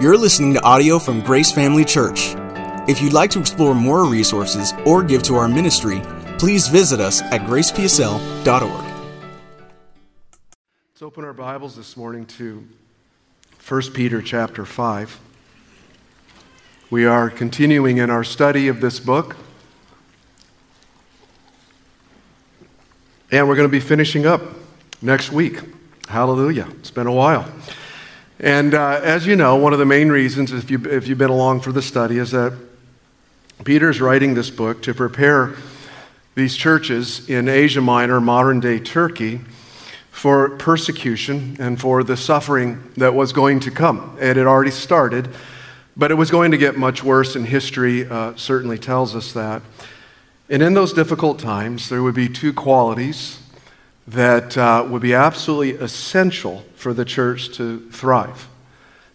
You're listening to audio from Grace Family Church. If you'd like to explore more resources or give to our ministry, please visit us at gracepsl.org. Let's open our Bibles this morning to 1 Peter chapter 5. We are continuing in our study of this book. And we're going to be finishing up next week. Hallelujah. It's been a while. And uh, as you know, one of the main reasons, if, you, if you've been along for the study, is that Peter's writing this book to prepare these churches in Asia Minor, modern day Turkey, for persecution and for the suffering that was going to come. It had already started, but it was going to get much worse, and history uh, certainly tells us that. And in those difficult times, there would be two qualities that uh, would be absolutely essential for the church to thrive.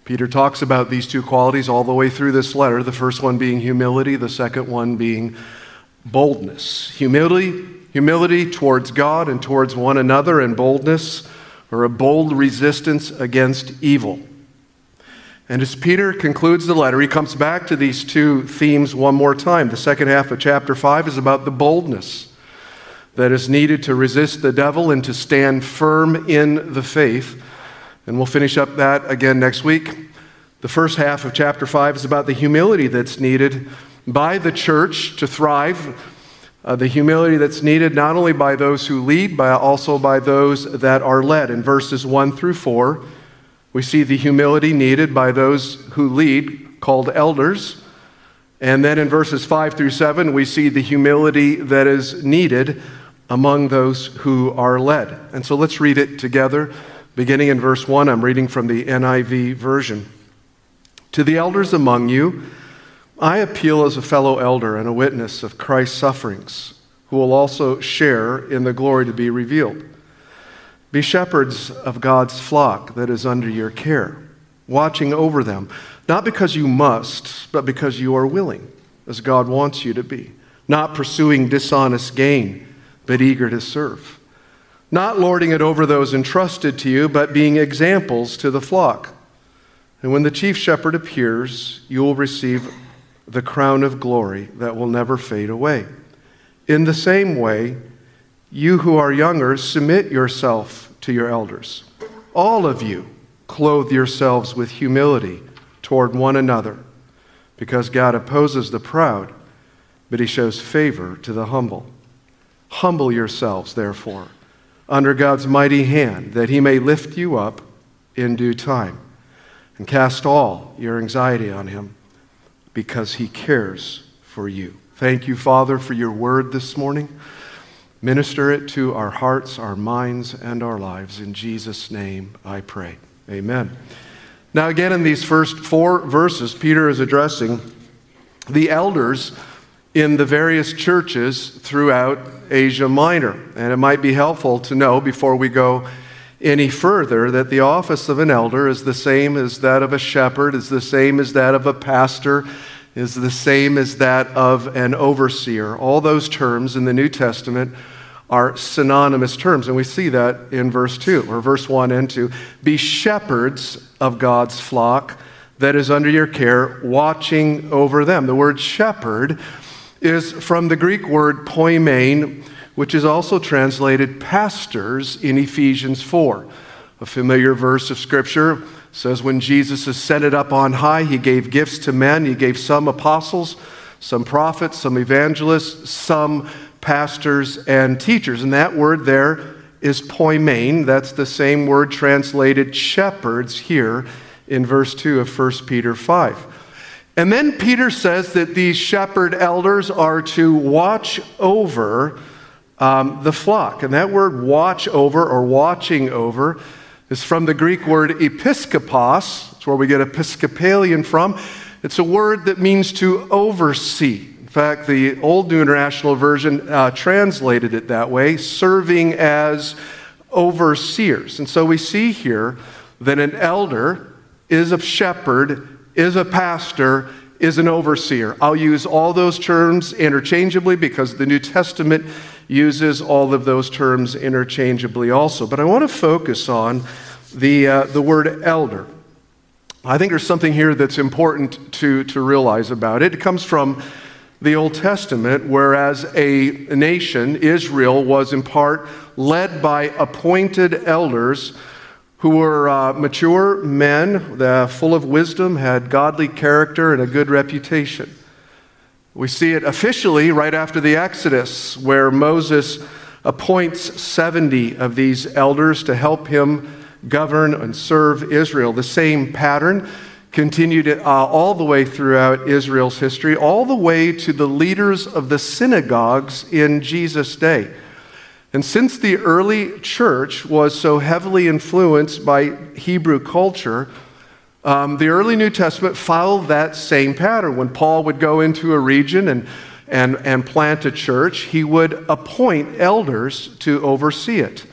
Peter talks about these two qualities all the way through this letter, the first one being humility, the second one being boldness. Humility, humility towards God and towards one another, and boldness, or a bold resistance against evil. And as Peter concludes the letter, he comes back to these two themes one more time. The second half of chapter 5 is about the boldness that is needed to resist the devil and to stand firm in the faith. And we'll finish up that again next week. The first half of chapter 5 is about the humility that's needed by the church to thrive. Uh, the humility that's needed not only by those who lead, but also by those that are led. In verses 1 through 4, we see the humility needed by those who lead, called elders. And then in verses 5 through 7, we see the humility that is needed among those who are led. And so let's read it together. Beginning in verse 1, I'm reading from the NIV version. To the elders among you, I appeal as a fellow elder and a witness of Christ's sufferings, who will also share in the glory to be revealed. Be shepherds of God's flock that is under your care, watching over them, not because you must, but because you are willing, as God wants you to be, not pursuing dishonest gain but eager to serve. Not lording it over those entrusted to you, but being examples to the flock. And when the chief shepherd appears, you will receive the crown of glory that will never fade away. In the same way, you who are younger, submit yourself to your elders. All of you, clothe yourselves with humility toward one another, because God opposes the proud, but he shows favor to the humble. Humble yourselves, therefore, under God's mighty hand, that he may lift you up in due time. And cast all your anxiety on him, because he cares for you. Thank you, Father, for your word this morning. Minister it to our hearts, our minds, and our lives. In Jesus' name I pray. Amen. Now, again, in these first four verses, Peter is addressing the elders in the various churches throughout Asia Minor. And it might be helpful to know before we go any further that the office of an elder is the same as that of a shepherd, is the same as that of a pastor, is the same as that of an overseer. All those terms in the New Testament are synonymous terms, and we see that in verse 2 or verse 1 and 2. Be shepherds of God's flock that is under your care, watching over them. The word shepherd is from the Greek word poimen, which is also translated pastors in Ephesians 4. A familiar verse of Scripture says, When Jesus ascended up on high, he gave gifts to men. He gave some apostles, some prophets, some evangelists, some pastors and teachers. And that word there is poimen. That's the same word translated shepherds here in verse 2 of 1 Peter 5. And then Peter says that these shepherd elders are to watch over um, the flock. And that word watch over or watching over is from the Greek word episkopos. It's where we get Episcopalian from. It's a word that means to oversee. In fact, the Old New International Version uh, translated it that way, serving as overseers. And so we see here that an elder is a shepherd is a pastor, is an overseer. I'll use all those terms interchangeably because the New Testament uses all of those terms interchangeably also. But I want to focus on the, uh, the word elder. I think there's something here that's important to, to realize about it. It comes from the Old Testament, whereas a nation, Israel, was in part led by appointed elders who were uh, mature men, uh, full of wisdom, had godly character, and a good reputation. We see it officially right after the Exodus, where Moses appoints 70 of these elders to help him govern and serve Israel. The same pattern continued uh, all the way throughout Israel's history, all the way to the leaders of the synagogues in Jesus' day. And since the early church was so heavily influenced by Hebrew culture, um, the early New Testament followed that same pattern. When Paul would go into a region and, and, and plant a church, he would appoint elders to oversee it.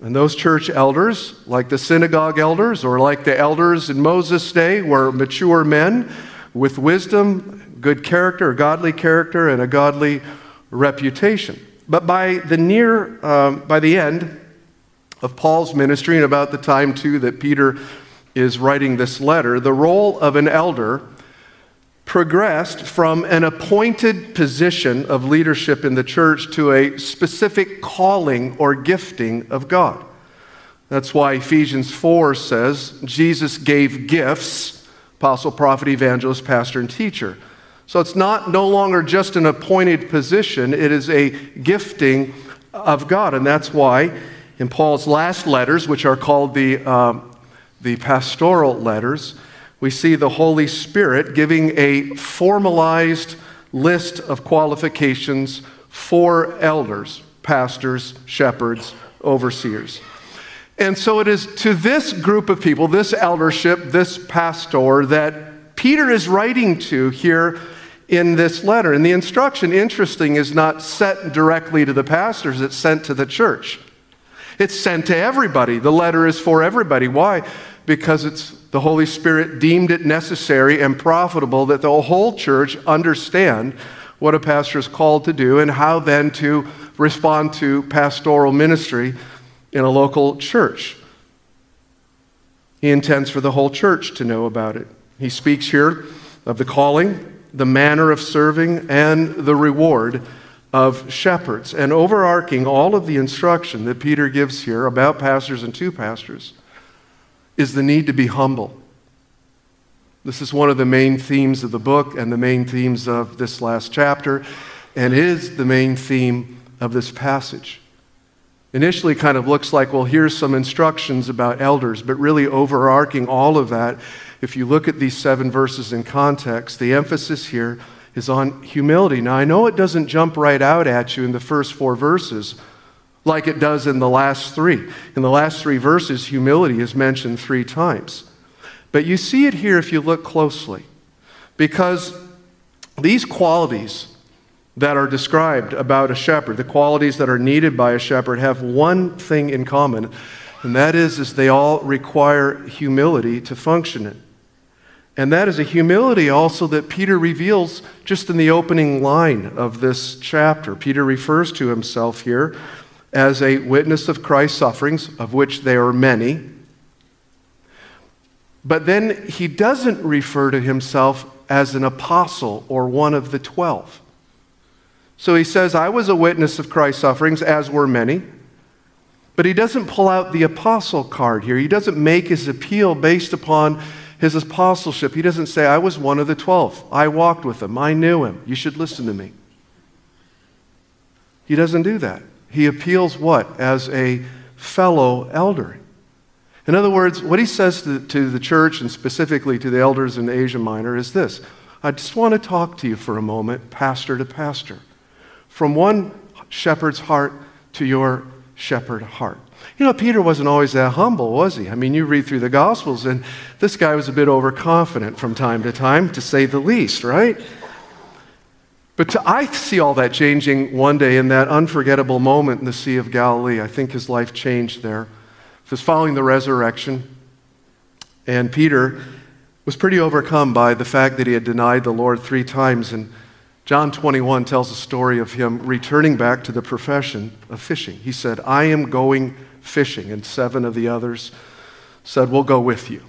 And those church elders, like the synagogue elders or like the elders in Moses' day, were mature men with wisdom, good character, godly character, and a godly reputation. But by the near, um, by the end of Paul's ministry, and about the time too that Peter is writing this letter, the role of an elder progressed from an appointed position of leadership in the church to a specific calling or gifting of God. That's why Ephesians 4 says Jesus gave gifts apostle, prophet, evangelist, pastor, and teacher. So it's not no longer just an appointed position, it is a gifting of God. And that's why in Paul's last letters, which are called the, uh, the pastoral letters, we see the Holy Spirit giving a formalized list of qualifications for elders, pastors, shepherds, overseers. And so it is to this group of people, this eldership, this pastor, that Peter is writing to here in this letter. And the instruction, interesting, is not sent directly to the pastors, it's sent to the church. It's sent to everybody. The letter is for everybody. Why? because it's the Holy Spirit deemed it necessary and profitable that the whole church understand what a pastor is called to do and how then to respond to pastoral ministry in a local church. He intends for the whole church to know about it. He speaks here of the calling, the manner of serving, and the reward of shepherds. And overarching all of the instruction that Peter gives here about pastors and to pastors is the need to be humble. This is one of the main themes of the book and the main themes of this last chapter, and is the main theme of this passage. Initially, kind of looks like, well, here's some instructions about elders, but really overarching all of that, if you look at these seven verses in context, the emphasis here is on humility. Now, I know it doesn't jump right out at you in the first four verses, like it does in the last three. In the last three verses, humility is mentioned three times. But you see it here if you look closely, because these qualities that are described about a shepherd, the qualities that are needed by a shepherd, have one thing in common, and that is, is they all require humility to function in. And that is a humility also that Peter reveals just in the opening line of this chapter. Peter refers to himself here as a witness of Christ's sufferings, of which there are many. But then he doesn't refer to himself as an apostle or one of the twelve. So he says, I was a witness of Christ's sufferings, as were many. But he doesn't pull out the apostle card here. He doesn't make his appeal based upon his apostleship. He doesn't say, I was one of the twelve. I walked with him. I knew him. You should listen to me. He doesn't do that. He appeals what? As a fellow elder. In other words, what he says to, to the church and specifically to the elders in Asia Minor is this I just want to talk to you for a moment, pastor to pastor, from one shepherd's heart to your shepherd heart. You know, Peter wasn't always that humble, was he? I mean, you read through the Gospels, and this guy was a bit overconfident from time to time, to say the least, right? But to, I see all that changing one day in that unforgettable moment in the Sea of Galilee. I think his life changed there. It was following the resurrection, and Peter was pretty overcome by the fact that he had denied the Lord three times. And John 21 tells a story of him returning back to the profession of fishing. He said, I am going fishing. And seven of the others said, We'll go with you.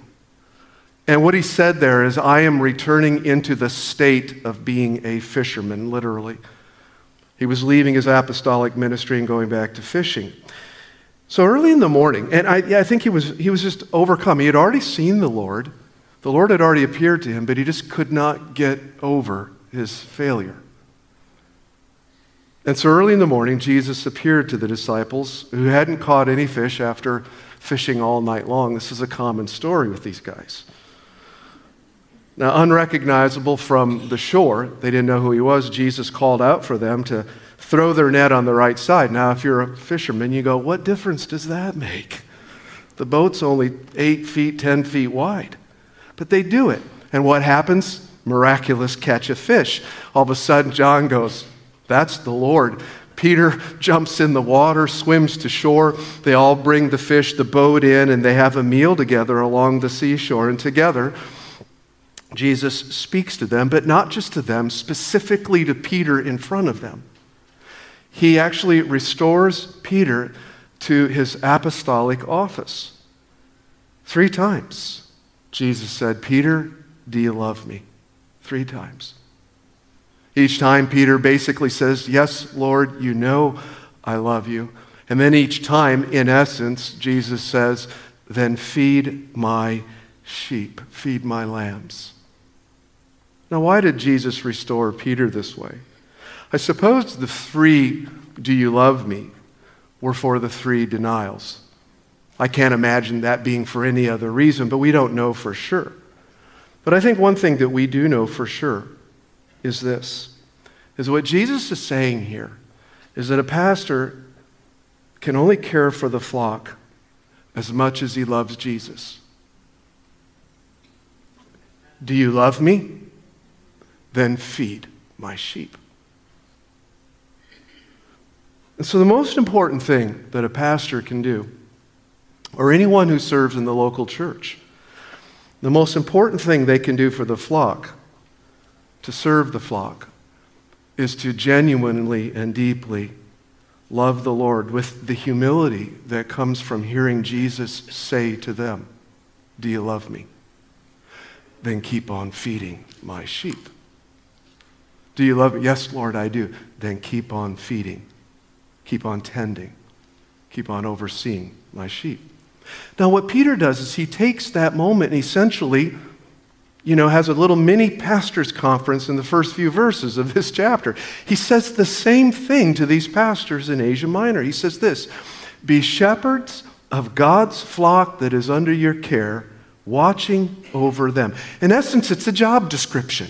And what he said there is, I am returning into the state of being a fisherman, literally. He was leaving his apostolic ministry and going back to fishing. So early in the morning, and I, yeah, I think he was, he was just overcome. He had already seen the Lord, the Lord had already appeared to him, but he just could not get over his failure. And so early in the morning, Jesus appeared to the disciples who hadn't caught any fish after fishing all night long. This is a common story with these guys. Now, unrecognizable from the shore, they didn't know who he was. Jesus called out for them to throw their net on the right side. Now, if you're a fisherman, you go, What difference does that make? The boat's only eight feet, 10 feet wide. But they do it. And what happens? Miraculous catch of fish. All of a sudden, John goes, That's the Lord. Peter jumps in the water, swims to shore. They all bring the fish, the boat in, and they have a meal together along the seashore. And together, Jesus speaks to them, but not just to them, specifically to Peter in front of them. He actually restores Peter to his apostolic office. Three times, Jesus said, Peter, do you love me? Three times. Each time, Peter basically says, Yes, Lord, you know I love you. And then each time, in essence, Jesus says, Then feed my sheep, feed my lambs. Now, why did Jesus restore Peter this way? I suppose the three, do you love me, were for the three denials. I can't imagine that being for any other reason, but we don't know for sure. But I think one thing that we do know for sure is this is what Jesus is saying here is that a pastor can only care for the flock as much as he loves Jesus. Do you love me? then feed my sheep. And so, the most important thing that a pastor can do, or anyone who serves in the local church, the most important thing they can do for the flock, to serve the flock, is to genuinely and deeply love the Lord with the humility that comes from hearing Jesus say to them, Do you love me? Then keep on feeding my sheep. Do you love it? Yes, Lord, I do. Then keep on feeding, keep on tending, keep on overseeing my sheep. Now, what Peter does is he takes that moment and essentially, you know, has a little mini pastor's conference in the first few verses of this chapter. He says the same thing to these pastors in Asia Minor. He says this Be shepherds of God's flock that is under your care, watching over them. In essence, it's a job description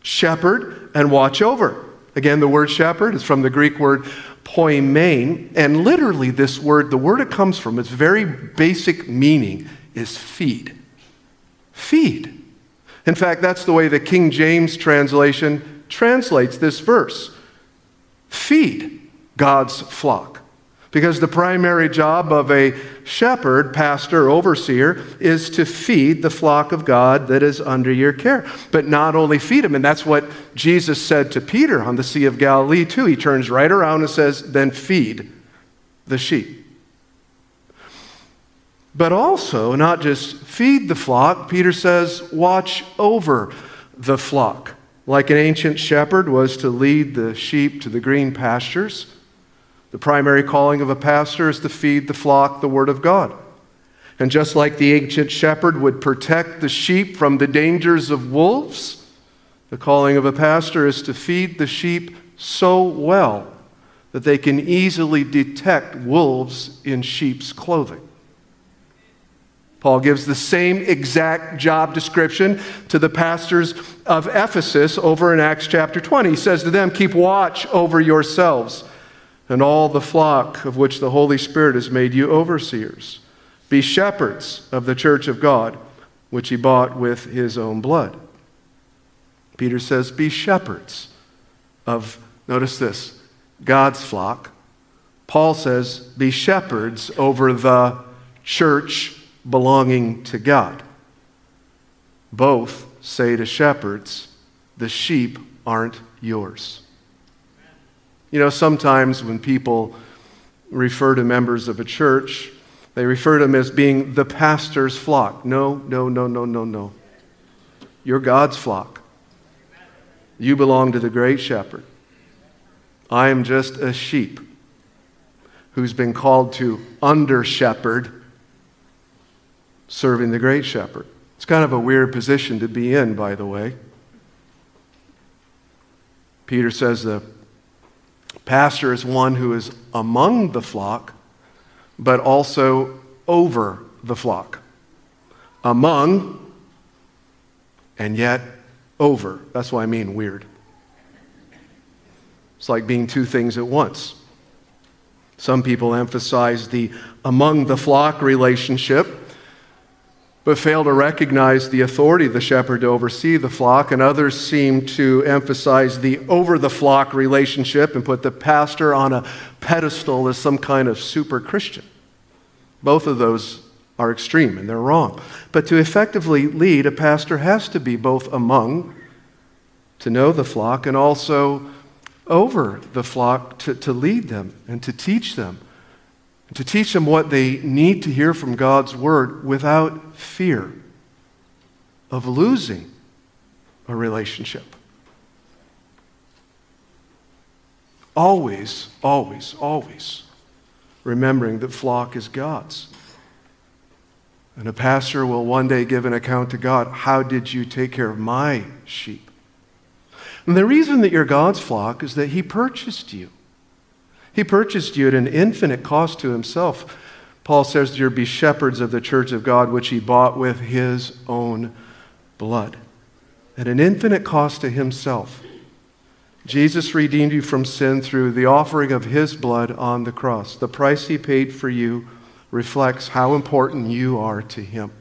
shepherd and watch over. Again, the word shepherd is from the Greek word poimen, and literally this word, the word it comes from, its very basic meaning is feed. Feed. In fact, that's the way the King James translation translates this verse. Feed God's flock. Because the primary job of a shepherd, pastor, overseer is to feed the flock of God that is under your care. But not only feed them, and that's what Jesus said to Peter on the Sea of Galilee, too. He turns right around and says, Then feed the sheep. But also, not just feed the flock, Peter says, watch over the flock. Like an ancient shepherd was to lead the sheep to the green pastures the primary calling of a pastor is to feed the flock the Word of God. And just like the ancient shepherd would protect the sheep from the dangers of wolves, the calling of a pastor is to feed the sheep so well that they can easily detect wolves in sheep's clothing. Paul gives the same exact job description to the pastors of Ephesus over in Acts chapter 20. He says to them, Keep watch over yourselves and all the flock of which the Holy Spirit has made you overseers. Be shepherds of the church of God, which he bought with his own blood. Peter says, Be shepherds of, notice this, God's flock. Paul says, Be shepherds over the church belonging to God. Both say to shepherds, The sheep aren't yours. You know, sometimes when people refer to members of a church, They refer to them as being the pastor's flock. No, no, no, no, no, no. You're God's flock. You belong to the great shepherd. I am just a sheep who's been called to under shepherd, serving the great shepherd. It's kind of a weird position to be in, by the way. Peter says the pastor is one who is among the flock, but also over the flock. Among, and yet over. That's what I mean weird. It's like being two things at once. Some people emphasize the among the flock relationship, but fail to recognize the authority of the shepherd to oversee the flock, and others seem to emphasize the over the flock relationship and put the pastor on a pedestal as some kind of super Christian. Both of those are extreme and they're wrong. But to effectively lead, a pastor has to be both among, to know the flock, and also over the flock to, to lead them and to teach them, to teach them what they need to hear from God's word without fear of losing a relationship. Always, always, always remembering that flock is God's. And a pastor will one day give an account to God. How did you take care of my sheep? And the reason that you're God's flock is that He purchased you. He purchased you at an infinite cost to Himself. Paul says you're be shepherds of the church of God, which He bought with His own blood. At an infinite cost to Himself. Jesus redeemed you from sin through the offering of His blood on the cross. The price He paid for you reflects how important you are to Him.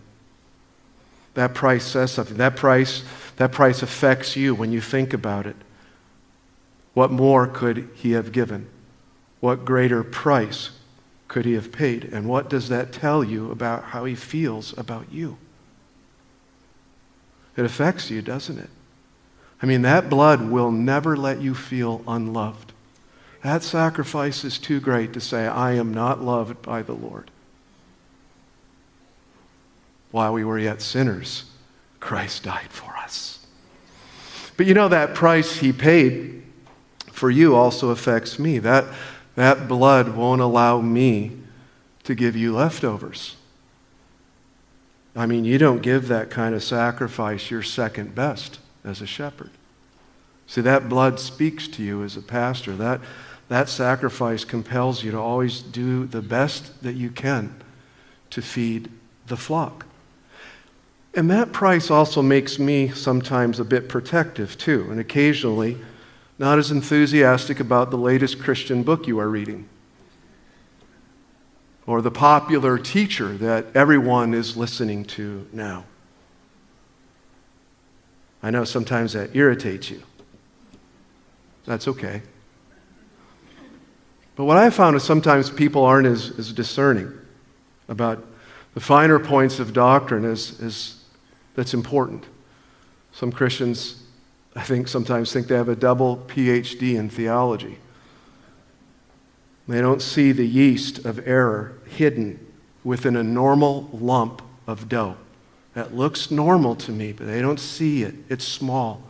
That price says something. That price, that price affects you when you think about it. What more could He have given? What greater price could He have paid? And what does that tell you about how He feels about you? It affects you, doesn't it? I mean, that blood will never let you feel unloved. That sacrifice is too great to say, I am not loved by the Lord. While we were yet sinners, Christ died for us. But you know, that price he paid for you also affects me. That, that blood won't allow me to give you leftovers. I mean, you don't give that kind of sacrifice your second best as a shepherd. See, that blood speaks to you as a pastor. That, that sacrifice compels you to always do the best that you can to feed the flock. And that price also makes me sometimes a bit protective, too, and occasionally not as enthusiastic about the latest Christian book you are reading or the popular teacher that everyone is listening to now. I know sometimes that irritates you. That's okay. But what I've found is sometimes people aren't as, as discerning about the finer points of doctrine as, as that's important. Some Christians, I think, sometimes think they have a double PhD in theology. They don't see the yeast of error hidden within a normal lump of dough. That looks normal to me, but they don't see it. It's small.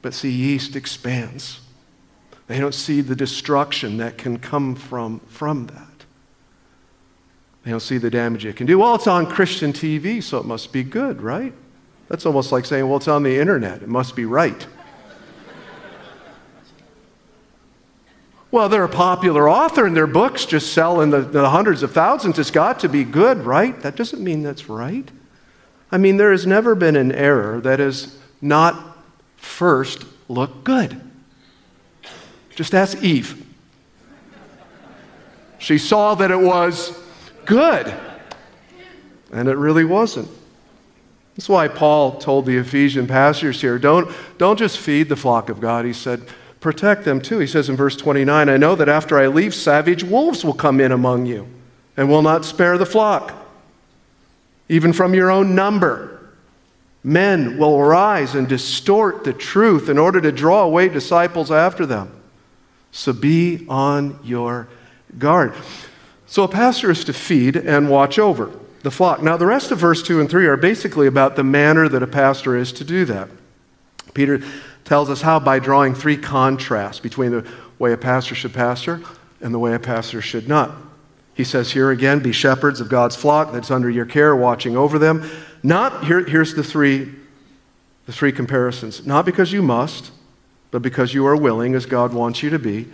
But see, yeast expands. They don't see the destruction that can come from, from that. They don't see the damage it can do. Well, it's on Christian TV, so it must be good, right? That's almost like saying, well, it's on the internet. It must be right. well, they're a popular author and their books just sell in the, the hundreds of thousands. It's got to be good, right? That doesn't mean that's right. I mean, there has never been an error that has not first looked good. Just ask Eve. She saw that it was good, and it really wasn't. That's why Paul told the Ephesian pastors here don't, don't just feed the flock of God. He said, protect them too. He says in verse 29, I know that after I leave, savage wolves will come in among you and will not spare the flock. Even from your own number, men will rise and distort the truth in order to draw away disciples after them. So be on your guard. So a pastor is to feed and watch over the flock. Now, the rest of verse 2 and 3 are basically about the manner that a pastor is to do that. Peter tells us how by drawing three contrasts between the way a pastor should pastor and the way a pastor should not. He says here again, be shepherds of God's flock that's under your care, watching over them. Not, here, here's the three, the three comparisons. Not because you must, but because you are willing, as God wants you to be.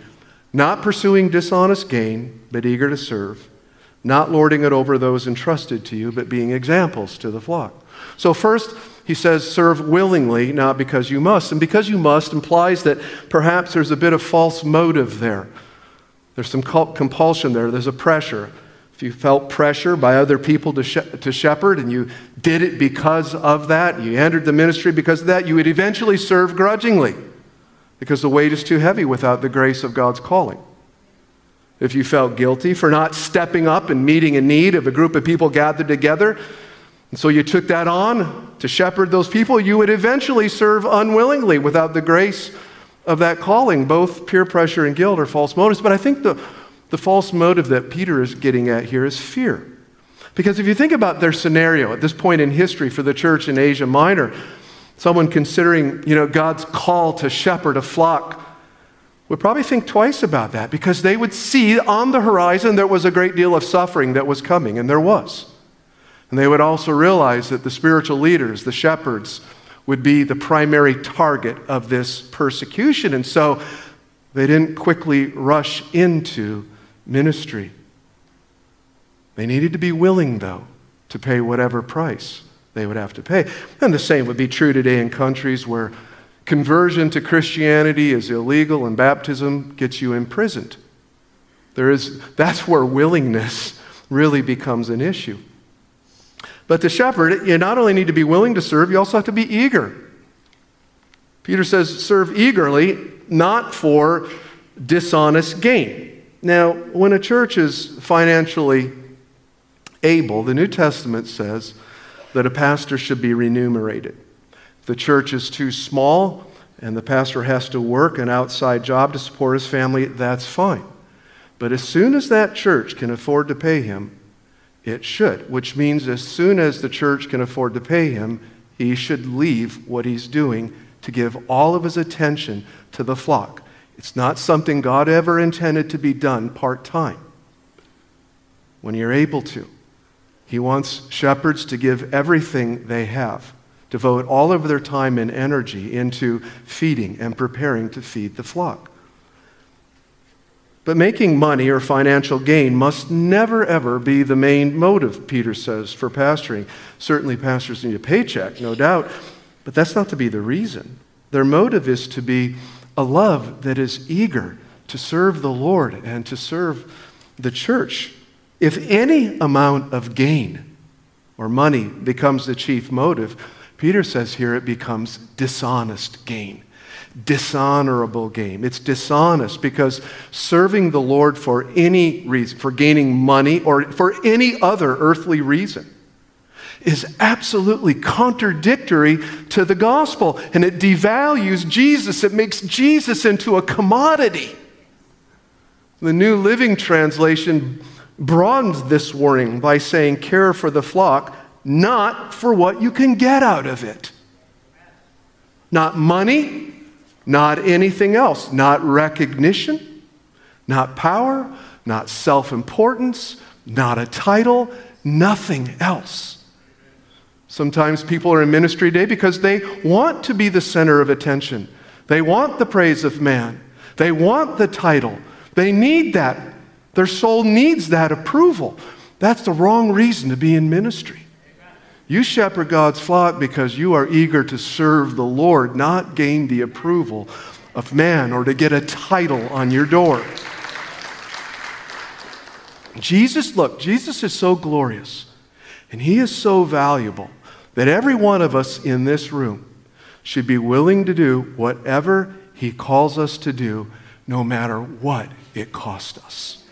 Not pursuing dishonest gain, but eager to serve. Not lording it over those entrusted to you, but being examples to the flock. So, first, he says, serve willingly, not because you must. And because you must implies that perhaps there's a bit of false motive there. There's some compulsion there, there's a pressure. If you felt pressure by other people to, to shepherd and you did it because of that, you entered the ministry because of that, you would eventually serve grudgingly because the weight is too heavy without the grace of God's calling. If you felt guilty for not stepping up and meeting a need of a group of people gathered together, and so you took that on to shepherd those people, you would eventually serve unwillingly without the grace of that calling. Both peer pressure and guilt are false motives. But I think the, the false motive that Peter is getting at here is fear. Because if you think about their scenario at this point in history for the church in Asia Minor, someone considering you know, God's call to shepherd a flock would probably think twice about that because they would see on the horizon there was a great deal of suffering that was coming, and there was. And they would also realize that the spiritual leaders, the shepherds, would be the primary target of this persecution. And so they didn't quickly rush into ministry. They needed to be willing, though, to pay whatever price they would have to pay. And the same would be true today in countries where conversion to Christianity is illegal and baptism gets you imprisoned. There is, that's where willingness really becomes an issue. But to shepherd, you not only need to be willing to serve, you also have to be eager. Peter says, serve eagerly, not for dishonest gain. Now, when a church is financially able, the New Testament says that a pastor should be remunerated. The church is too small and the pastor has to work an outside job to support his family, that's fine. But as soon as that church can afford to pay him, it should, which means as soon as the church can afford to pay him, he should leave what he's doing to give all of his attention to the flock. It's not something God ever intended to be done part time. When you're able to, he wants shepherds to give everything they have, devote all of their time and energy into feeding and preparing to feed the flock. But making money or financial gain must never, ever be the main motive, Peter says, for pastoring. Certainly, pastors need a paycheck, no doubt, but that's not to be the reason. Their motive is to be a love that is eager to serve the Lord and to serve the church. If any amount of gain or money becomes the chief motive, Peter says here it becomes dishonest gain dishonorable gain. It's dishonest because serving the Lord for any reason, for gaining money or for any other earthly reason, is absolutely contradictory to the gospel and it devalues Jesus. It makes Jesus into a commodity. The New Living Translation broadens this warning by saying, Care for the flock, not for what you can get out of it. Not money, not anything else, not recognition, not power, not self importance, not a title, nothing else. Sometimes people are in ministry today because they want to be the center of attention. They want the praise of man. They want the title. They need that. Their soul needs that approval. That's the wrong reason to be in ministry. You shepherd God's flock because you are eager to serve the Lord, not gain the approval of man or to get a title on your door. Jesus, look, Jesus is so glorious and he is so valuable that every one of us in this room should be willing to do whatever he calls us to do, no matter what it costs us.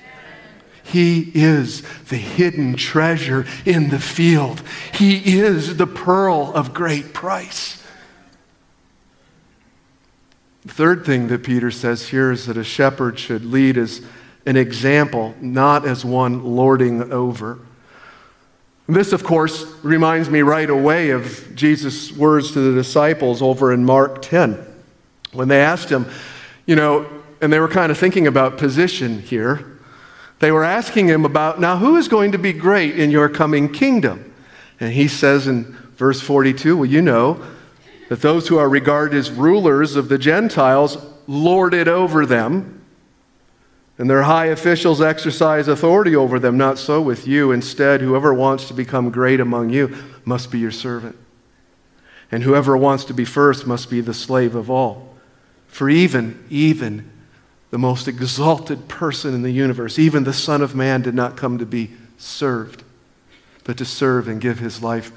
He is the hidden treasure in the field. He is the pearl of great price. The third thing that Peter says here is that a shepherd should lead as an example, not as one lording over. This, of course, reminds me right away of Jesus' words to the disciples over in Mark 10 when they asked him, you know, and they were kind of thinking about position here. They were asking him about, now, who is going to be great in your coming kingdom? And he says in verse 42, well, you know that those who are regarded as rulers of the Gentiles lord it over them and their high officials exercise authority over them. Not so with you. Instead, whoever wants to become great among you must be your servant. And whoever wants to be first must be the slave of all. For even, even the most exalted person in the universe, even the Son of Man, did not come to be served, but to serve and give his life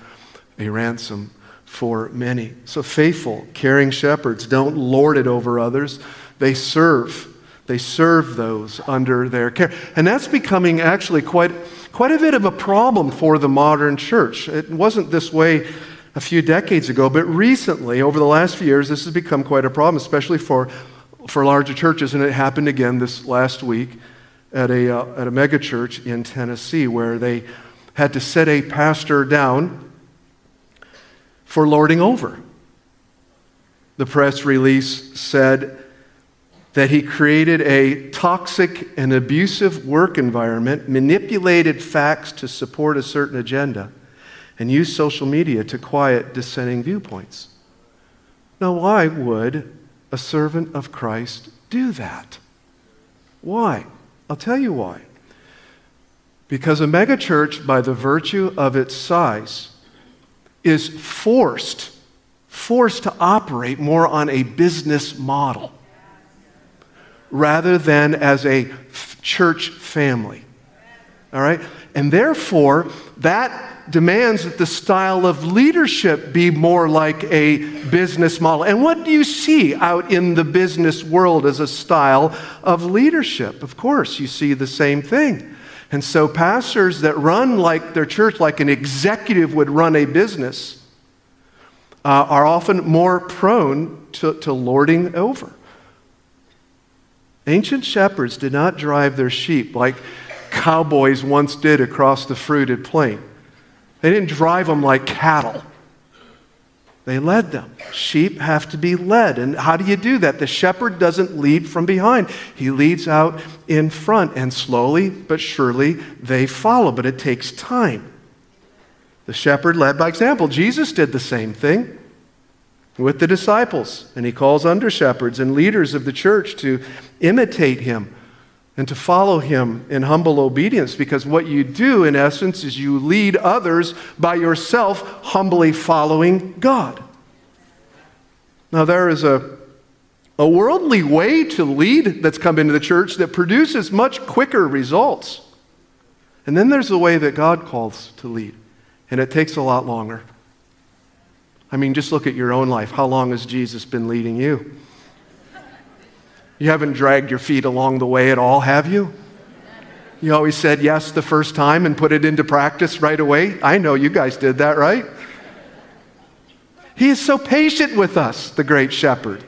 a ransom for many. So faithful, caring shepherds don't lord it over others, they serve they serve those under their care. And that's becoming actually quite, quite a bit of a problem for the modern church. It wasn't this way a few decades ago, but recently, over the last few years, this has become quite a problem, especially for, for larger churches. And it happened again this last week at a, uh, at a mega church in Tennessee where they had to set a pastor down for lording over. The press release said that he created a toxic and abusive work environment, manipulated facts to support a certain agenda, and used social media to quiet dissenting viewpoints. Now, why would a servant of Christ do that? Why? I'll tell you why. Because a megachurch, by the virtue of its size, is forced, forced to operate more on a business model rather than as a church family. All right? And therefore, that demands that the style of leadership be more like a business model. And what do you see out in the business world as a style of leadership? Of course, you see the same thing. And so, pastors that run like their church, like an executive would run a business, uh, are often more prone to, to lording over. Ancient shepherds did not drive their sheep like cowboys once did across the fruited plain. They didn't drive them like cattle. They led them. Sheep have to be led. And how do you do that? The shepherd doesn't lead from behind, he leads out in front. And slowly but surely they follow. But it takes time. The shepherd led by example. Jesus did the same thing with the disciples, and he calls under shepherds and leaders of the church to imitate him and to follow him in humble obedience because what you do, in essence, is you lead others by yourself humbly following God. Now, there is a, a worldly way to lead that's come into the church that produces much quicker results. And then there's the way that God calls to lead, and it takes a lot longer. I mean, just look at your own life. How long has Jesus been leading you? You haven't dragged your feet along the way at all, have you? You always said yes the first time and put it into practice right away. I know you guys did that, right? He is so patient with us, the great shepherd.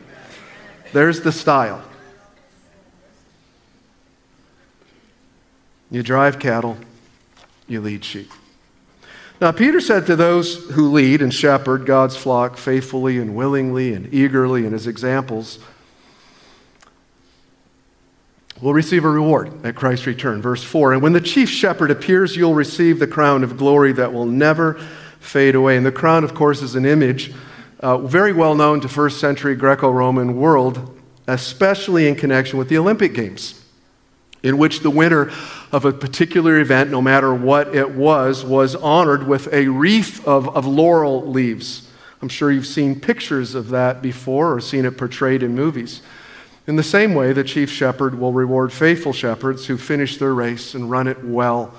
There's the style. You drive cattle, you lead sheep. Now, Peter said to those who lead and shepherd God's flock faithfully and willingly and eagerly in his examples, will receive a reward at Christ's return. Verse 4 And when the chief shepherd appears, you'll receive the crown of glory that will never fade away. And the crown, of course, is an image uh, very well known to first century Greco Roman world, especially in connection with the Olympic Games, in which the winner of a particular event, no matter what it was, was honored with a wreath of, of laurel leaves. I'm sure you've seen pictures of that before or seen it portrayed in movies. In the same way, the chief shepherd will reward faithful shepherds who finish their race and run it well.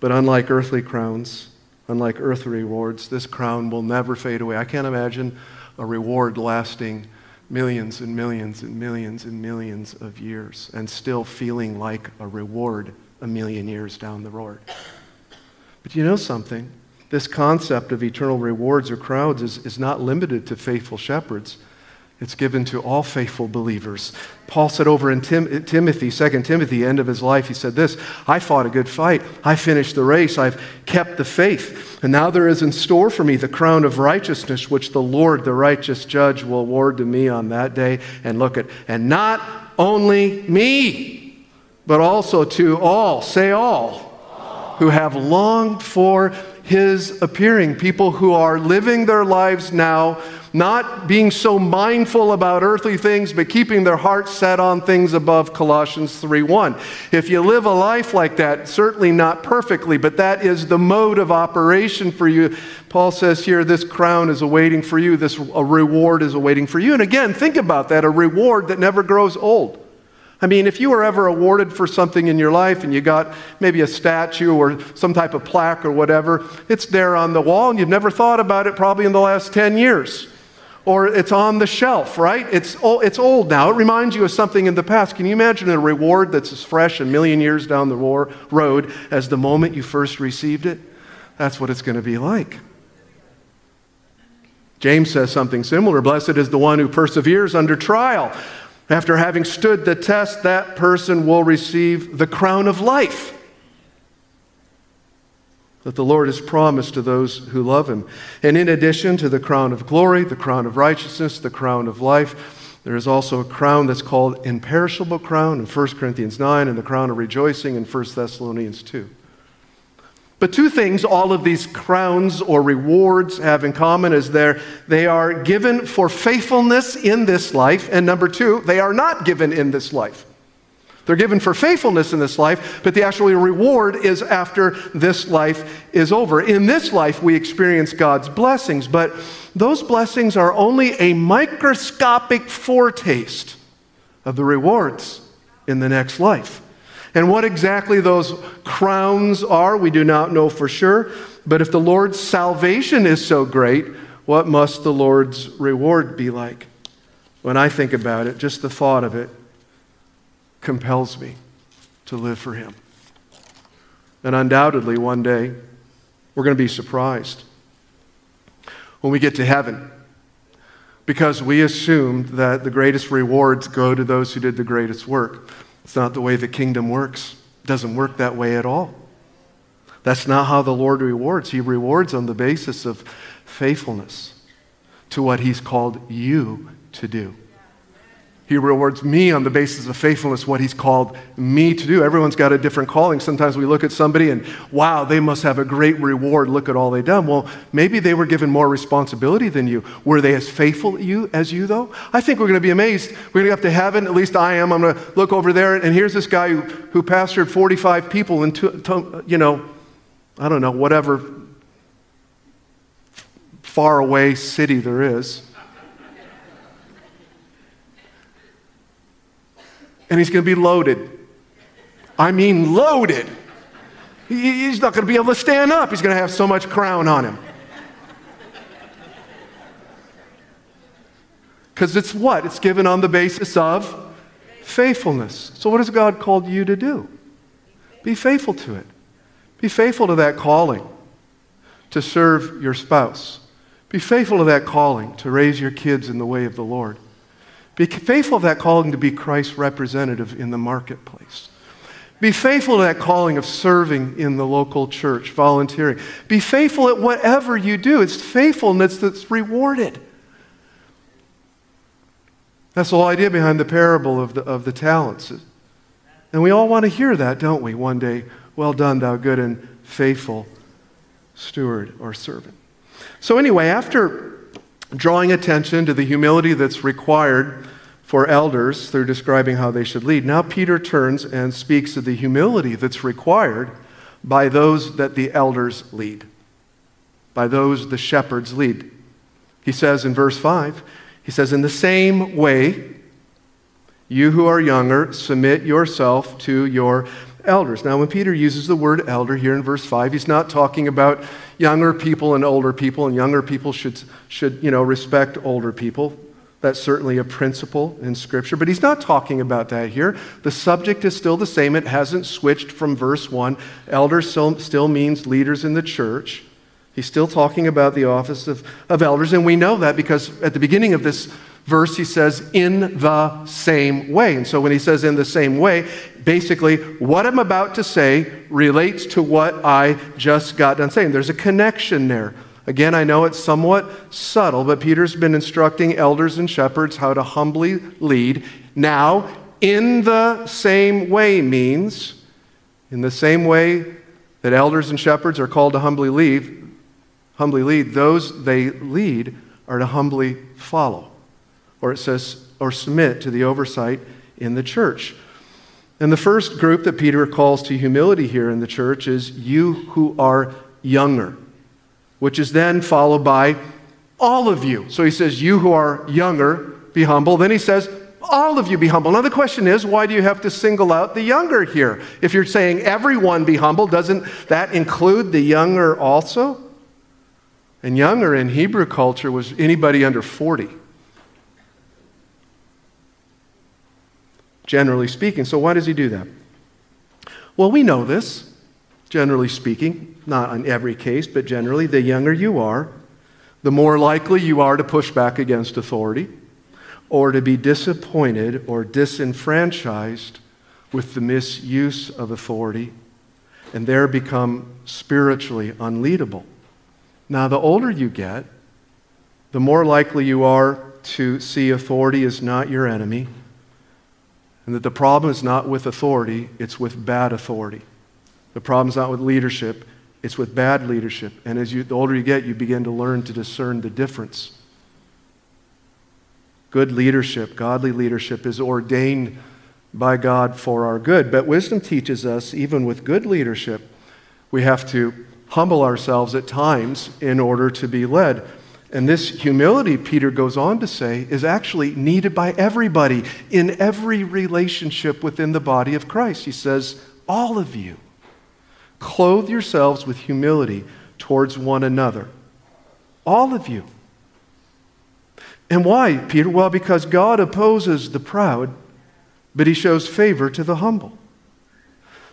But unlike earthly crowns, unlike earthly rewards, this crown will never fade away. I can't imagine a reward lasting millions and millions and millions and millions of years and still feeling like a reward a million years down the road. But you know something? This concept of eternal rewards or crowds is, is not limited to faithful shepherds. It's given to all faithful believers. Paul said over in Tim- Timothy, 2 Timothy, end of his life, he said this I fought a good fight. I finished the race. I've kept the faith. And now there is in store for me the crown of righteousness, which the Lord, the righteous judge, will award to me on that day. And look at, and not only me, but also to all, say all, who have longed for his appearing. People who are living their lives now not being so mindful about earthly things, but keeping their hearts set on things above Colossians 3:1. If you live a life like that, certainly not perfectly, but that is the mode of operation for you. Paul says here, this crown is awaiting for you, this a reward is awaiting for you. And again, think about that, a reward that never grows old. I mean, if you were ever awarded for something in your life and you got maybe a statue or some type of plaque or whatever, it's there on the wall and you've never thought about it probably in the last 10 years or it's on the shelf, right? It's, it's old now. It reminds you of something in the past. Can you imagine a reward that's as fresh a million years down the road as the moment you first received it? That's what it's going to be like. James says something similar Blessed is the one who perseveres under trial. After having stood the test, that person will receive the crown of life that the Lord has promised to those who love him. And in addition to the crown of glory, the crown of righteousness, the crown of life, there is also a crown that's called imperishable crown in 1 Corinthians 9 and the crown of rejoicing in 1 Thessalonians 2. But two things all of these crowns or rewards have in common is they they are given for faithfulness in this life, and number two, they are not given in this life. They're given for faithfulness in this life, but the actual reward is after this life is over. In this life, we experience God's blessings, but those blessings are only a microscopic foretaste of the rewards in the next life. And what exactly those crowns are, we do not know for sure. But if the Lord's salvation is so great, what must the Lord's reward be like? When I think about it, just the thought of it compels me to live for Him. And undoubtedly, one day, we're going to be surprised when we get to heaven because we assumed that the greatest rewards go to those who did the greatest work. It's not the way the kingdom works, it doesn't work that way at all. That's not how the Lord rewards. He rewards on the basis of faithfulness to what He's called you to do. He rewards me on the basis of faithfulness, what He's called me to do. Everyone's got a different calling. Sometimes we look at somebody and, wow, they must have a great reward. Look at all they've done. Well, maybe they were given more responsibility than you. Were they as faithful you, as you, though? I think we're going to be amazed. We're going to get up to heaven, at least I am. I'm going to look over there, and here's this guy who, who pastored 45 people in, you know, I don't know, whatever far away city there is. And he's going to be loaded. I mean, loaded. He's not going to be able to stand up. He's going to have so much crown on him. Because it's what? It's given on the basis of faithfulness. So, what has God called you to do? Be faithful to it. Be faithful to that calling to serve your spouse. Be faithful to that calling to raise your kids in the way of the Lord. Be faithful to that calling to be Christ's representative in the marketplace. Be faithful to that calling of serving in the local church, volunteering. Be faithful at whatever you do. It's faithfulness that's rewarded. That's the whole idea behind the parable of the, of the talents. And we all want to hear that, don't we? One day, well done, thou good and faithful steward or servant. So, anyway, after drawing attention to the humility that's required for elders through describing how they should lead. Now, Peter turns and speaks of the humility that's required by those that the elders lead, by those the shepherds lead. He says in verse 5, he says, In the same way, you who are younger, submit yourself to your elders. Now, when Peter uses the word elder here in verse 5, he's not talking about younger people and older people, and younger people should, should you know, respect older people. That's certainly a principle in Scripture, but he's not talking about that here. The subject is still the same. It hasn't switched from verse 1. Elders still, still means leaders in the church. He's still talking about the office of, of elders, and we know that because at the beginning of this verse he says, in the same way. And so when he says in the same way, basically what I'm about to say relates to what I just got done saying. There's a connection there. Again, I know it's somewhat subtle, but Peter's been instructing elders and shepherds how to humbly lead. Now, in the same way means, in the same way that elders and shepherds are called to humbly lead, humbly lead, those they lead are to humbly follow. Or it says, or submit to the oversight in the church. And the first group that Peter calls to humility here in the church is you who are younger which is then followed by all of you. So he says, You who are younger, be humble. Then he says, all of you be humble. Now, the question is, why do you have to single out the younger here? If you're saying everyone be humble, doesn't that include the younger also? And younger in Hebrew culture was anybody under 40. Generally speaking. So, why does he do that? Well, we know this generally speaking, not in every case, but generally, the younger you are, the more likely you are to push back against authority or to be disappointed or disenfranchised with the misuse of authority and there become spiritually unleadable. Now, the older you get, the more likely you are to see authority as not your enemy, and that the problem is not with authority, it's with bad authority. The problem's not with leadership, it's with bad leadership. And as you, the older you get, you begin to learn to discern the difference. Good leadership, godly leadership, is ordained by God for our good. But wisdom teaches us, even with good leadership, we have to humble ourselves at times in order to be led. And this humility, Peter goes on to say, is actually needed by everybody in every relationship within the body of Christ. He says, All of you. Clothe yourselves with humility towards one another. All of you. And why, Peter? Well, because God opposes the proud, but he shows favor to the humble.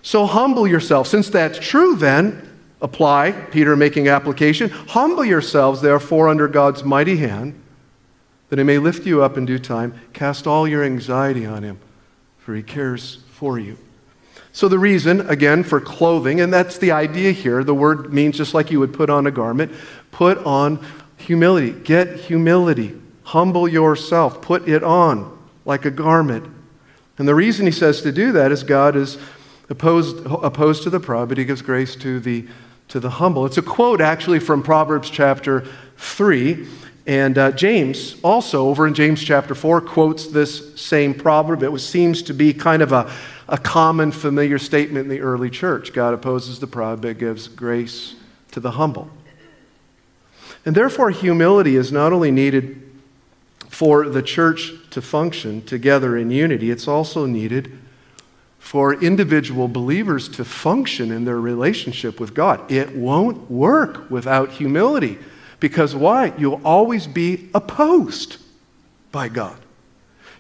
So humble yourself. Since that's true, then, apply, Peter making application. Humble yourselves, therefore, under God's mighty hand, that he may lift you up in due time. Cast all your anxiety on him, for he cares for you. So, the reason, again, for clothing, and that's the idea here, the word means just like you would put on a garment, put on humility. Get humility. Humble yourself. Put it on like a garment. And the reason he says to do that is God is opposed, opposed to the proud, but he gives grace to the, to the humble. It's a quote actually from Proverbs chapter 3. And uh, James, also over in James chapter 4, quotes this same proverb. It was, seems to be kind of a, a common familiar statement in the early church God opposes the proud, but gives grace to the humble. And therefore, humility is not only needed for the church to function together in unity, it's also needed for individual believers to function in their relationship with God. It won't work without humility. Because why? You'll always be opposed by God.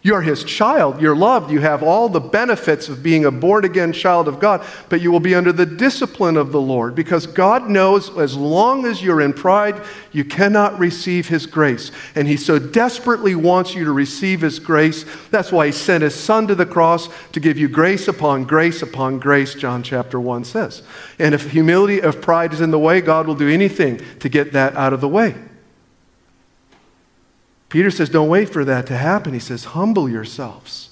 You're his child. You're loved. You have all the benefits of being a born again child of God, but you will be under the discipline of the Lord because God knows as long as you're in pride, you cannot receive his grace. And he so desperately wants you to receive his grace. That's why he sent his son to the cross to give you grace upon grace upon grace, John chapter 1 says. And if humility of pride is in the way, God will do anything to get that out of the way. Peter says, Don't wait for that to happen. He says, Humble yourselves.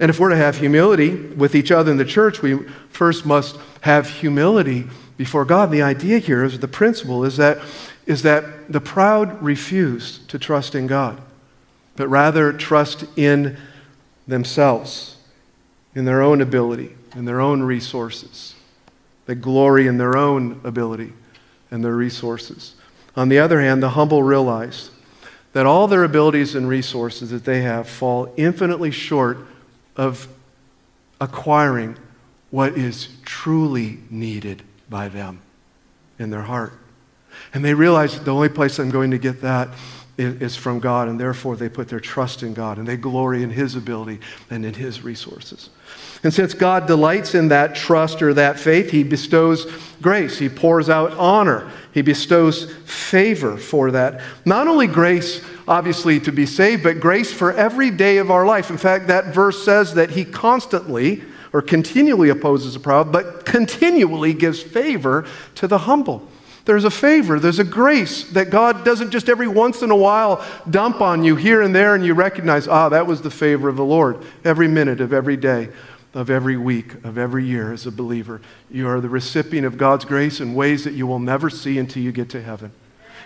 And if we're to have humility with each other in the church, we first must have humility before God. The idea here is the principle is that, is that the proud refuse to trust in God, but rather trust in themselves, in their own ability, in their own resources. They glory in their own ability and their resources. On the other hand, the humble realize that all their abilities and resources that they have fall infinitely short of acquiring what is truly needed by them in their heart. And they realize the only place I'm going to get that is from God, and therefore they put their trust in God and they glory in His ability and in His resources. And since God delights in that trust or that faith, He bestows grace. He pours out honor. He bestows favor for that. Not only grace, obviously, to be saved, but grace for every day of our life. In fact, that verse says that He constantly or continually opposes the proud, but continually gives favor to the humble. There's a favor, there's a grace that God doesn't just every once in a while dump on you here and there and you recognize, ah, that was the favor of the Lord every minute of every day of every week, of every year as a believer. You are the recipient of God's grace in ways that you will never see until you get to heaven.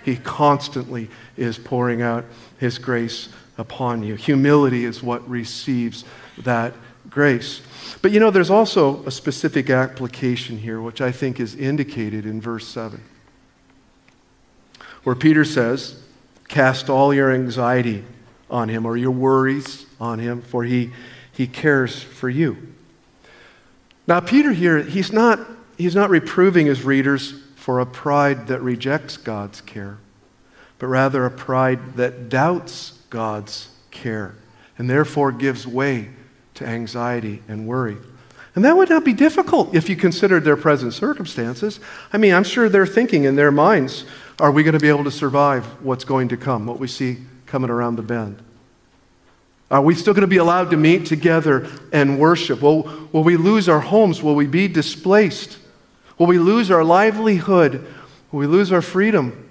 He constantly is pouring out His grace upon you. Humility is what receives that grace. But you know, there's also a specific application here, which I think is indicated in verse 7, where Peter says, Cast all your anxiety on him or your worries on him, for he, he cares for you. Now, Peter here, he's not, he's not reproving his readers for a pride that rejects God's care, but rather a pride that doubts God's care and therefore gives way to anxiety and worry. And that would not be difficult if you considered their present circumstances. I mean, I'm sure they're thinking in their minds, are we going to be able to survive what's going to come, what we see coming around the bend? Are we still going to be allowed to meet together and worship? Will, will we lose our homes? Will we be displaced? Will we lose our livelihood? Will we lose our freedom?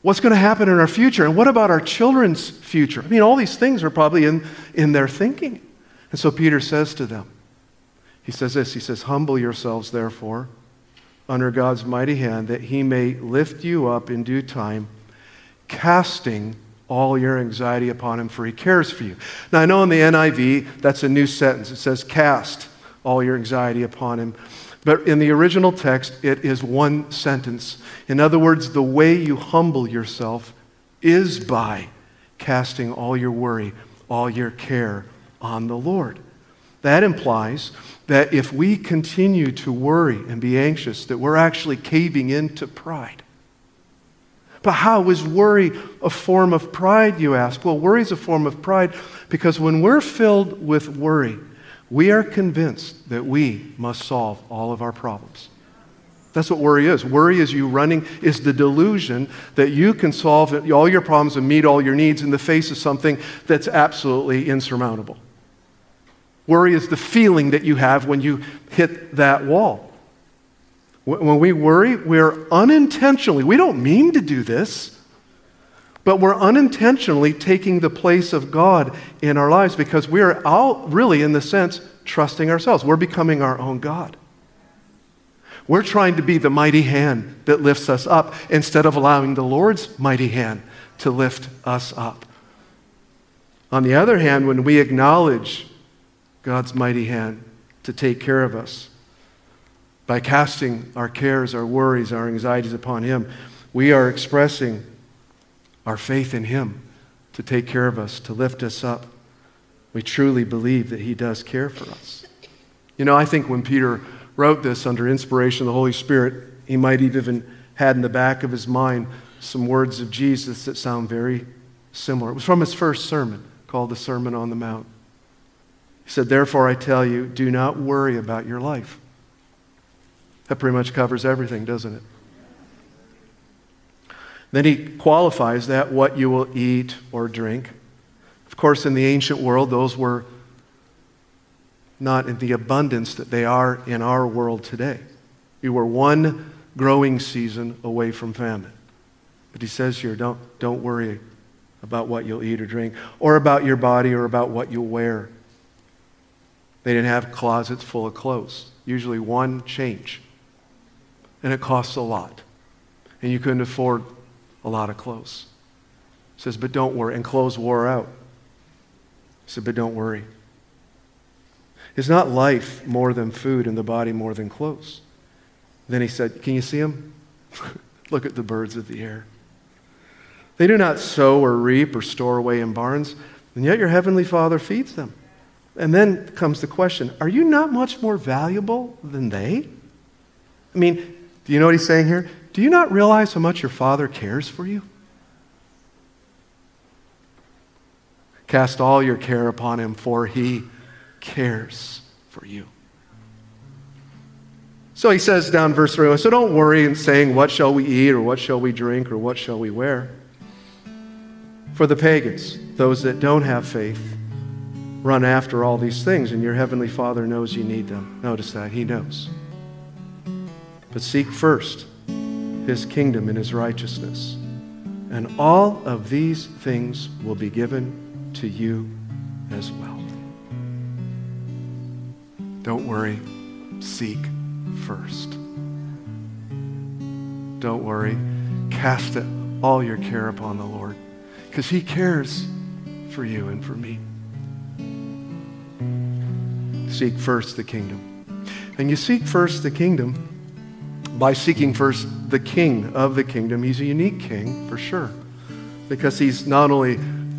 What's going to happen in our future? And what about our children's future? I mean, all these things are probably in, in their thinking. And so Peter says to them, he says this, he says, Humble yourselves, therefore, under God's mighty hand, that he may lift you up in due time, casting all your anxiety upon him, for he cares for you. Now, I know in the NIV, that's a new sentence. It says, cast all your anxiety upon him. But in the original text, it is one sentence. In other words, the way you humble yourself is by casting all your worry, all your care on the Lord. That implies that if we continue to worry and be anxious, that we're actually caving into pride. But how is worry a form of pride, you ask? Well, worry is a form of pride because when we're filled with worry, we are convinced that we must solve all of our problems. That's what worry is. Worry is you running, is the delusion that you can solve all your problems and meet all your needs in the face of something that's absolutely insurmountable. Worry is the feeling that you have when you hit that wall. When we worry, we're unintentionally, we don't mean to do this, but we're unintentionally taking the place of God in our lives because we're out, really, in the sense, trusting ourselves. We're becoming our own God. We're trying to be the mighty hand that lifts us up instead of allowing the Lord's mighty hand to lift us up. On the other hand, when we acknowledge God's mighty hand to take care of us, by casting our cares, our worries, our anxieties upon Him, we are expressing our faith in Him to take care of us, to lift us up. We truly believe that He does care for us. You know, I think when Peter wrote this under inspiration of the Holy Spirit, he might have even had in the back of his mind some words of Jesus that sound very similar. It was from his first sermon called the Sermon on the Mount. He said, Therefore, I tell you, do not worry about your life that pretty much covers everything, doesn't it? Then he qualifies that what you will eat or drink. Of course, in the ancient world, those were not in the abundance that they are in our world today. You were one growing season away from famine. But he says here, don't, don't worry about what you'll eat or drink, or about your body, or about what you'll wear. They didn't have closets full of clothes, usually one change and it costs a lot. And you couldn't afford a lot of clothes. He says, but don't worry. And clothes wore out. He said, but don't worry. Is not life more than food and the body more than clothes? Then he said, Can you see them? Look at the birds of the air. They do not sow or reap or store away in barns, and yet your heavenly Father feeds them. And then comes the question Are you not much more valuable than they? I mean, do you know what he's saying here? Do you not realize how much your Father cares for you? Cast all your care upon him, for he cares for you. So he says down verse 3 So don't worry in saying, What shall we eat, or what shall we drink, or what shall we wear? For the pagans, those that don't have faith, run after all these things, and your heavenly Father knows you need them. Notice that. He knows. But seek first his kingdom and his righteousness, and all of these things will be given to you as well. Don't worry, seek first. Don't worry, cast all your care upon the Lord, because he cares for you and for me. Seek first the kingdom. And you seek first the kingdom by seeking first the king of the kingdom. He's a unique king, for sure, because he's not only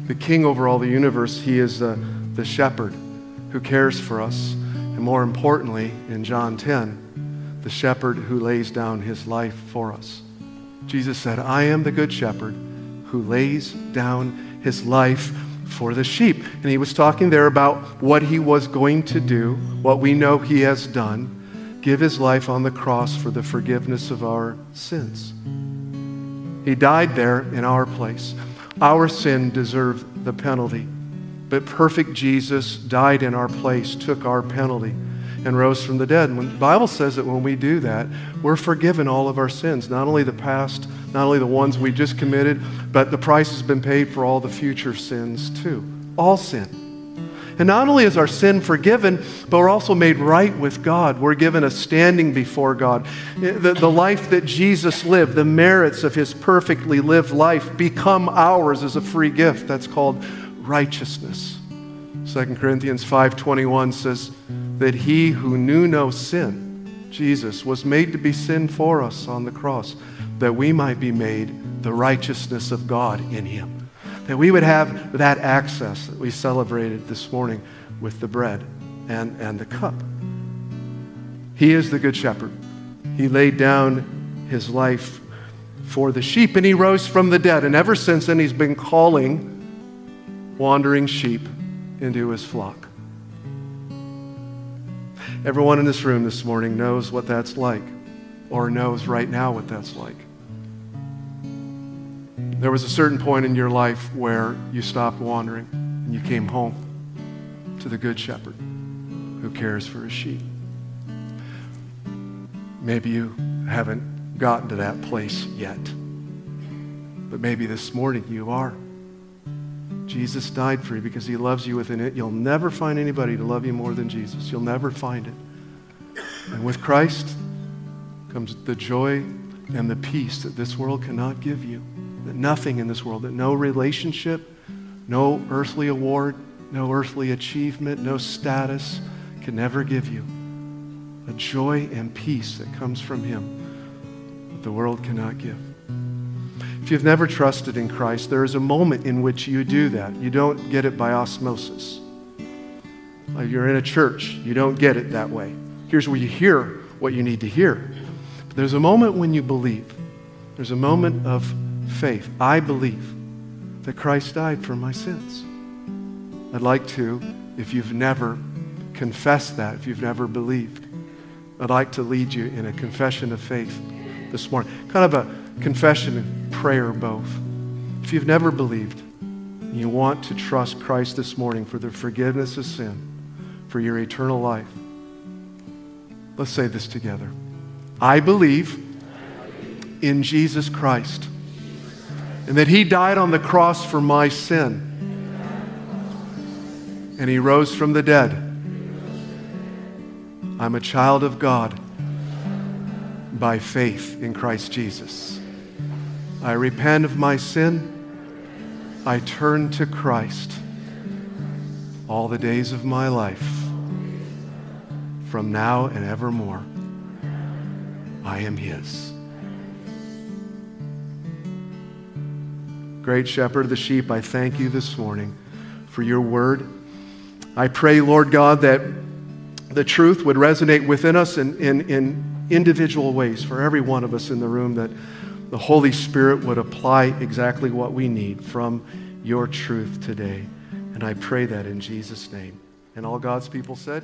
the king over all the universe, he is the, the shepherd who cares for us. And more importantly, in John 10, the shepherd who lays down his life for us. Jesus said, I am the good shepherd who lays down his life for the sheep. And he was talking there about what he was going to do, what we know he has done give his life on the cross for the forgiveness of our sins. He died there in our place. Our sin deserved the penalty, but perfect Jesus died in our place, took our penalty, and rose from the dead. And the Bible says that when we do that, we're forgiven all of our sins, not only the past, not only the ones we just committed, but the price has been paid for all the future sins too. All sin. And not only is our sin forgiven, but we're also made right with God. We're given a standing before God. The, the life that Jesus lived, the merits of his perfectly lived life, become ours as a free gift. That's called righteousness. 2 Corinthians 5:21 says that he who knew no sin, Jesus, was made to be sin for us on the cross, that we might be made the righteousness of God in him that we would have that access that we celebrated this morning with the bread and, and the cup. He is the good shepherd. He laid down his life for the sheep and he rose from the dead. And ever since then, he's been calling wandering sheep into his flock. Everyone in this room this morning knows what that's like or knows right now what that's like. There was a certain point in your life where you stopped wandering and you came home to the Good Shepherd who cares for his sheep. Maybe you haven't gotten to that place yet, but maybe this morning you are. Jesus died for you because he loves you within it. You'll never find anybody to love you more than Jesus. You'll never find it. And with Christ comes the joy and the peace that this world cannot give you that nothing in this world, that no relationship, no earthly award, no earthly achievement, no status can ever give you. A joy and peace that comes from Him that the world cannot give. If you've never trusted in Christ, there is a moment in which you do that. You don't get it by osmosis. Like you're in a church, you don't get it that way. Here's where you hear what you need to hear. But there's a moment when you believe. There's a moment of faith. I believe that Christ died for my sins. I'd like to, if you've never confessed that, if you've never believed, I'd like to lead you in a confession of faith this morning. Kind of a confession and prayer both. If you've never believed, you want to trust Christ this morning for the forgiveness of sin, for your eternal life, let's say this together. I believe in Jesus Christ and that he died on the cross for my sin. And he rose from the dead. I'm a child of God by faith in Christ Jesus. I repent of my sin. I turn to Christ all the days of my life. From now and evermore, I am His. Great shepherd of the sheep, I thank you this morning for your word. I pray, Lord God, that the truth would resonate within us in, in, in individual ways for every one of us in the room, that the Holy Spirit would apply exactly what we need from your truth today. And I pray that in Jesus' name. And all God's people said,